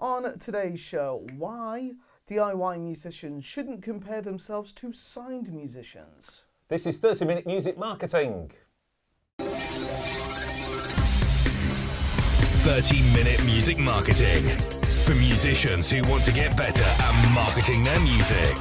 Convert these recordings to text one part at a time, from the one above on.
On today's show, why DIY musicians shouldn't compare themselves to signed musicians. This is 30 Minute Music Marketing. 30 Minute Music Marketing for musicians who want to get better at marketing their music.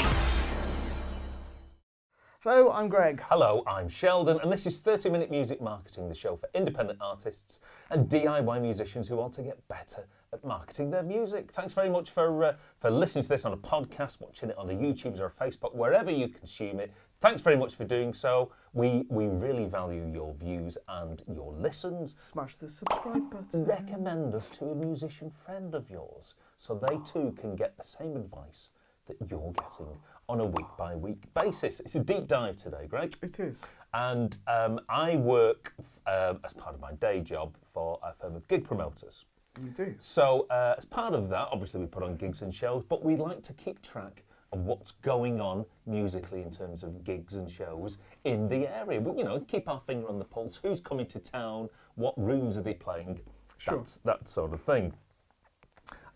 Hello, I'm Greg. Hello, I'm Sheldon, and this is 30 Minute Music Marketing, the show for independent artists and DIY musicians who want to get better at marketing their music. Thanks very much for, uh, for listening to this on a podcast, watching it on the YouTubes or Facebook, wherever you consume it. Thanks very much for doing so. We, we really value your views and your listens. Smash the subscribe button. Recommend us to a musician friend of yours so they too can get the same advice that you're getting on a week by week basis. It's a deep dive today, Greg. It is. And um, I work um, as part of my day job for a firm of gig promoters. You do. So, uh, as part of that, obviously, we put on gigs and shows, but we like to keep track of what's going on musically in terms of gigs and shows in the area. But, you know, keep our finger on the pulse. Who's coming to town? What rooms are they playing? Sure. That's, that sort of thing.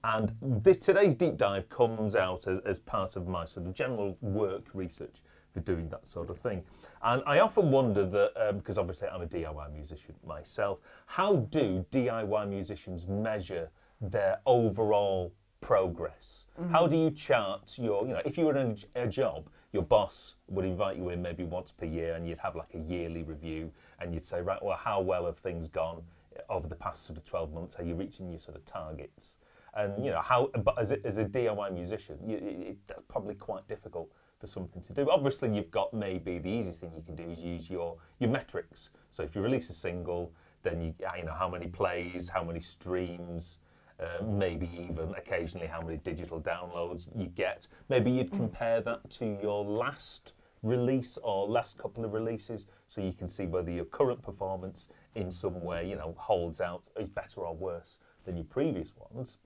And this, today's deep dive comes out as, as part of my sort of general work research for doing that sort of thing. And I often wonder that, um, because obviously I'm a DIY musician myself, how do DIY musicians measure their overall progress? How do you chart your, you know, if you were in a, a job, your boss would invite you in maybe once per year and you'd have like a yearly review and you'd say, right, well, how well have things gone over the past sort of 12 months? Are you reaching your sort of targets? And, you know, how, but as a, as a DIY musician, you, it, that's probably quite difficult for something to do. Obviously, you've got maybe the easiest thing you can do is use your, your metrics. So if you release a single, then you, you know, how many plays, how many streams, uh, maybe even occasionally how many digital downloads you get. Maybe you'd compare that to your last release or last couple of releases so you can see whether your current performance in some way, you know, holds out, is better or worse than your previous ones.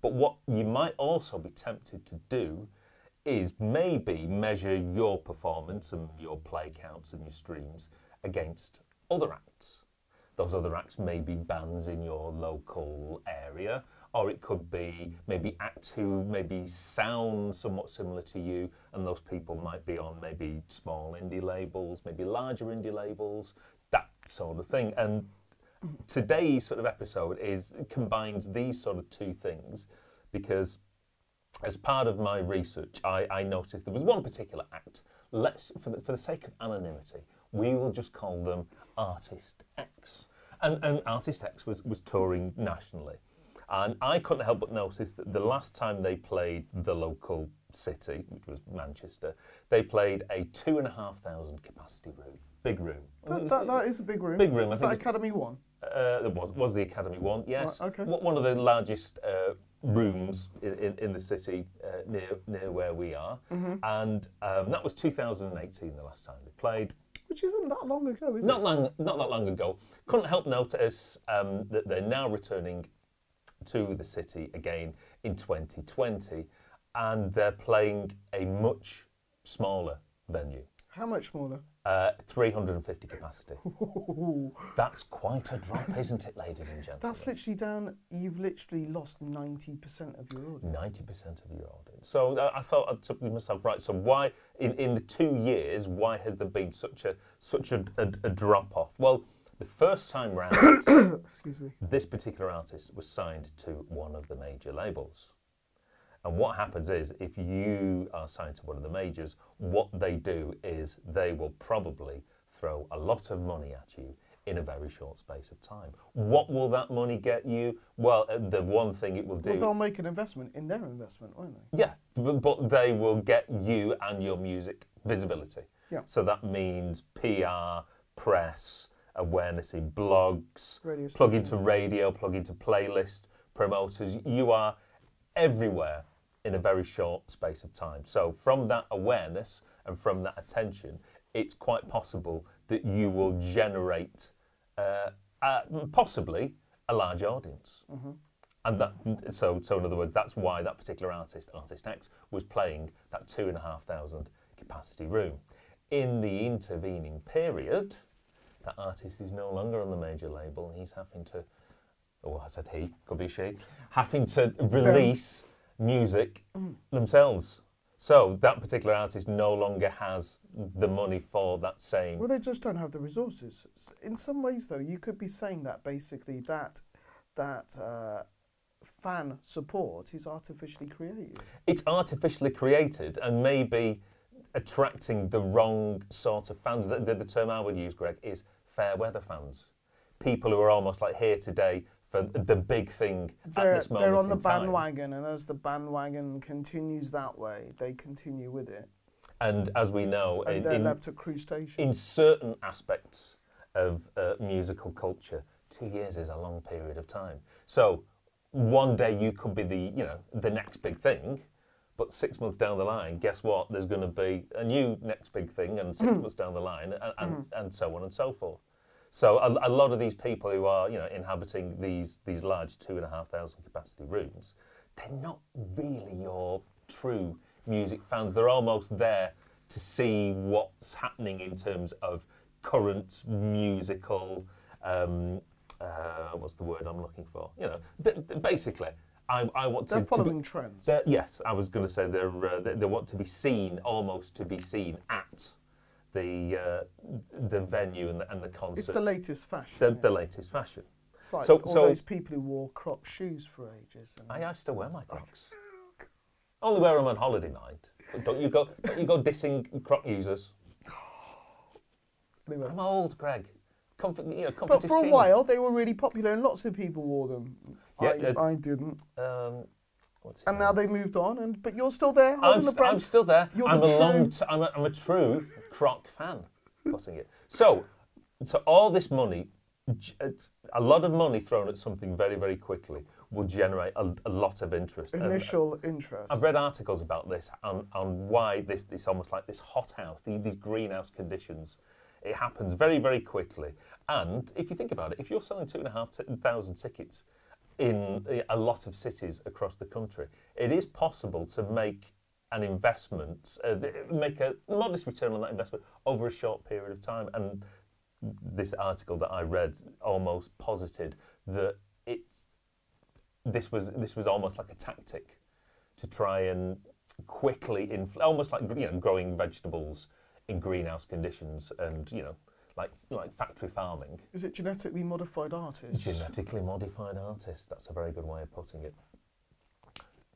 But what you might also be tempted to do is maybe measure your performance and your play counts and your streams against other acts. Those other acts may be bands in your local area, or it could be maybe acts who maybe sound somewhat similar to you, and those people might be on maybe small indie labels, maybe larger indie labels, that sort of thing. And today's sort of episode is combines these sort of two things because as part of my research, I, I noticed there was one particular act. Let's, for the, for the sake of anonymity, we will just call them Artist X. And, and Artist X was, was touring nationally. And I couldn't help but notice that the last time they played the local city, which was Manchester, they played a two and a half thousand capacity room, big room. That, that, that is a big room. Big room, I Is think that it's- Academy One? uh, it was, was the Academy one, yes. Okay. One- One of the largest uh, rooms in, in, in the city uh, near near where we are, Mm-hmm. and um, that was 2018 the last time they played. Which isn't that long ago, is Not it? long, not that long ago. Couldn't help notice um, that they're now returning to the city again in 2020, and they're playing a much smaller venue, How much smaller? uh, 350 capacity. That's quite a drop, isn't it, ladies and gentlemen? That's literally down. You've literally lost ninety percent of your audience. Ninety percent of your audience. So uh, I thought I took to myself, right? So why, in, in the two years, why has there been such a such a, a, a drop off? Well, the first time round, Excuse me. this particular artist was signed to one of the major labels. And what happens is, if you are signed to one of the majors, what they do is they will probably throw a lot of money at you in a very short space of time. What will that money get you? Well, uh, the one thing it will do. Well, they'll make an investment in their investment, won't they? Yeah, but, but they will get you and your music visibility. Yeah. So that means PR, press, awareness in blogs, Radio plug into radio, plug into playlist, promoters. You are everywhere in a very short space of time. So from that awareness and from that attention, it's quite possible that you will generate uh, uh, possibly a large audience. And that, so, so in other words, that's why that particular artist, Artist X, was playing that two and a half thousand capacity room. In the intervening period, that artist is no longer on the major label. He's having to or I said he, could be she, having to release music themselves. So that particular artist no longer has the money for that same. Well, they just don't have the resources. In some ways, though, you could be saying that basically that that uh, fan support is artificially created. it's artificially created and maybe attracting the wrong sort of fans. The, the, the term I would use, Greg, is fair weather fans. People who are almost like here today for the big thing They're, at this moment they're on the in time. bandwagon, and as the bandwagon continues that way, they continue with it, And as we know, and in, they're in, left at cruise station. in certain aspects of uh, musical culture, two years is a long period of time. So one day you could be the you know the next big thing, but six months down the line, guess what? There's going to be a new next big thing, and six months down the line, and, and, and so on and so forth. So a, a lot of these people who are you know inhabiting these these large two and a half thousand capacity rooms, they're not really your true music fans. They're almost there to see what's happening in terms of current musical. Um, uh, what's the word I'm looking for? You know, basically, I, I want to. they're to be- following trends. they're- yes, I was going to say they're, uh, they, they want to be seen, almost to be seen at the uh, the venue and the, and the concert. It's the latest fashion. The, the latest fashion. It's like so- all so- those people who wore Croc shoes for ages. And I, I still wear my Crocs. Only wear them on holiday, mind. But don't you go? Don't you go dissing Croc users? anyway. I'm old, Greg. Comfort, you know, comfort But for a king. while, they were really popular, and lots of people wore them. Yeah, I, I didn't, Um, and now name? they moved on. And but you're still there I'm, st- brand. I'm still there. You're I'm the a long. true- T- I'm, a, I'm a true Croc fan. Putting it. So, so all this money, a lot of money thrown at something very, very quickly will generate a, a lot of interest. And Initial interest. I've read articles about this on, on why this this almost like this hothouse, the, these greenhouse conditions. It happens very, very quickly. And if you think about it, if you're selling two and a half t- tickets in eh, a lot of cities across the country, it is possible to make an investment, uh, make a modest return on that investment over a short period of time. And this article that I read almost posited that it's this was this was almost like a tactic to try and quickly infl- almost like you know growing vegetables in greenhouse conditions and you know like like factory farming Is it genetically modified artists? genetically modified artists that's a very good way of putting it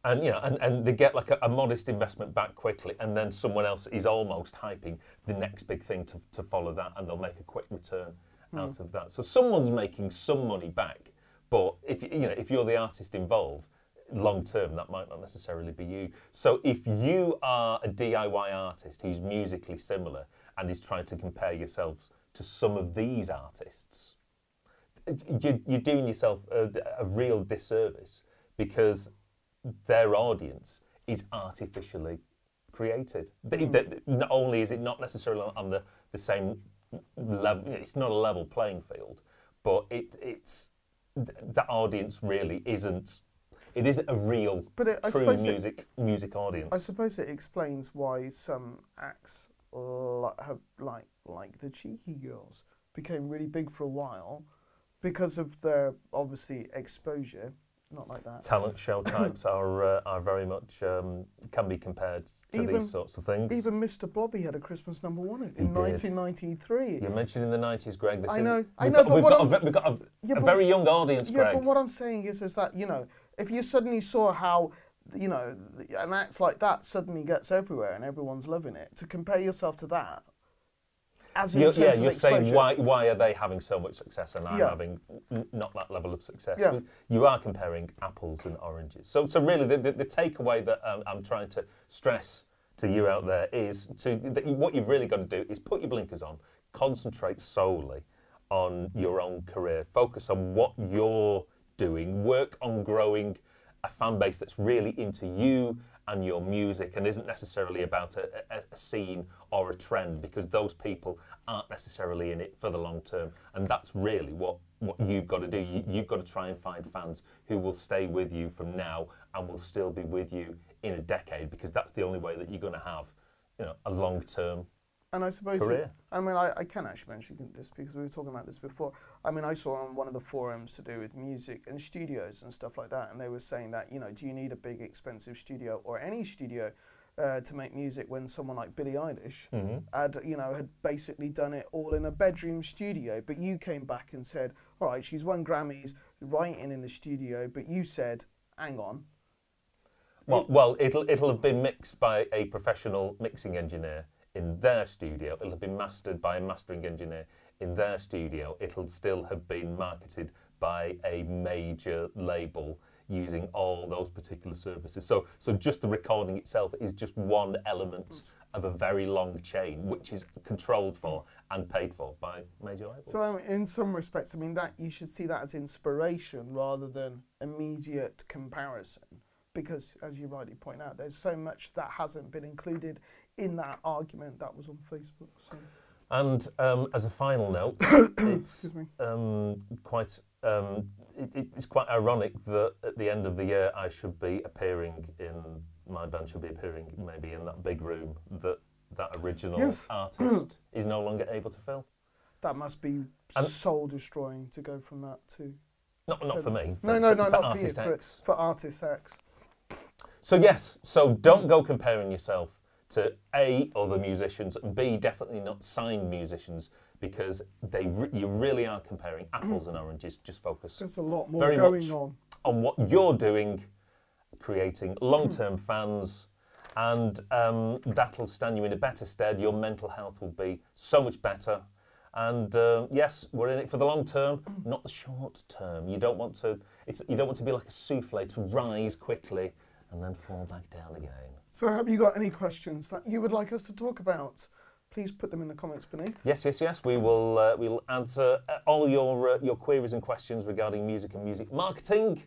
and you know and, and they get like a, a modest investment back quickly and then someone else is almost hyping the next big thing to, to follow that and they'll make a quick return hmm. out of that. So someone's making some money back but if you you know if you're the artist involved long term that might not necessarily be you. So if you are a diy artist who's musically similar and is trying to compare yourselves to some of these artists you- you're doing yourself a, a real disservice because their audience is artificially created. They, hmm. they- not only is it not necessarily on the, the same level, it's not a level playing field, but it, it's the audience really isn't. It isn't a real, But it- I true suppose it- music music audience. I suppose it explains why some acts have, like like the Cheeky Girls became really big for a while because of their obviously exposure. Not like that. Talent show types are uh, are very much um, can be compared to Even- these sorts of things. Even Mr. Blobby had a Christmas number one in, in 1993. You mentioned in the 90s, Greg. This I is- know- I know, got, but we've what got, a, we've got a, Yeah, a very young audience, Yeah, Greg. but what I'm saying is, is that you know, if you suddenly saw how, you know, an act like that suddenly gets everywhere and everyone's loving it, to compare yourself to that, as in You're, yeah, you're saying why why are they having so much success and I'm Yeah. having not that level of success? Yeah. You are comparing apples and oranges. So so really the, the, the takeaway that um, I'm trying to stress to you out there is to that what you've really got to do is put your blinkers on, concentrate solely on your own career, focus on what you're doing, work on growing a fan base that's really into you and your music and isn't necessarily about a, a, a scene or a trend because those people aren't necessarily in it for the long term. And that's really what what you've got to do. You, you've got to try and find fans who will stay with you from now and will still be with you in a decade because that's the only way that you're going to have you know a long term And I suppose. It, I mean, I, I can actually mention this because we were talking about this before. I mean, I saw on one of the forums to do with music and studios and stuff like that, and they were saying that, you know, do you need a big, expensive studio or any studio uh, to make music when someone like Billie Eilish had, you know, had basically done it all in a bedroom studio? But you came back and said, all right, she's won Grammys writing in the studio, but you said, hang on, Well, well, it'll it'll have been mixed by a professional mixing engineer in their studio. It'll have been mastered by a mastering engineer in their studio. It'll still have been marketed by a major label using all those particular services. So, so just the recording itself is just one element of a very long chain, which is controlled for and paid for by major labels. So in some respects, I mean that you should see that as inspiration rather than immediate comparison, because as you rightly point out, there's so much that hasn't been included in that argument that was on Facebook. So And um, as a final note, it's Excuse me. um, quite um, it, it- it's quite ironic that at the end of the year I should be appearing in my band should be appearing maybe in that big room that that original Yes. artist is no longer able to fill. that must be And- soul destroying to go from that to. Not not So- for me. No, for- no, for- no, for not for you. artist For, for artist X. So yes, so don't go comparing yourself to a other musicians and b definitely not signed musicians because they re- you really are comparing apples and oranges. Just focus There's a lot more Very going much. on. on what you're doing, creating long-term fans, and um, that'll stand you in a better stead. Your mental health will be so much better. And uh, yes, we're in it for the long term, not the short term. You don't want to. It's, you don't want to be like a souffle to rise quickly and then fall back down again. So have you got any questions that you would like us to talk about? Please put them in the comments beneath. Yes, yes, yes. We will. Uh, we will answer uh, all your uh, your queries and questions regarding music and music marketing.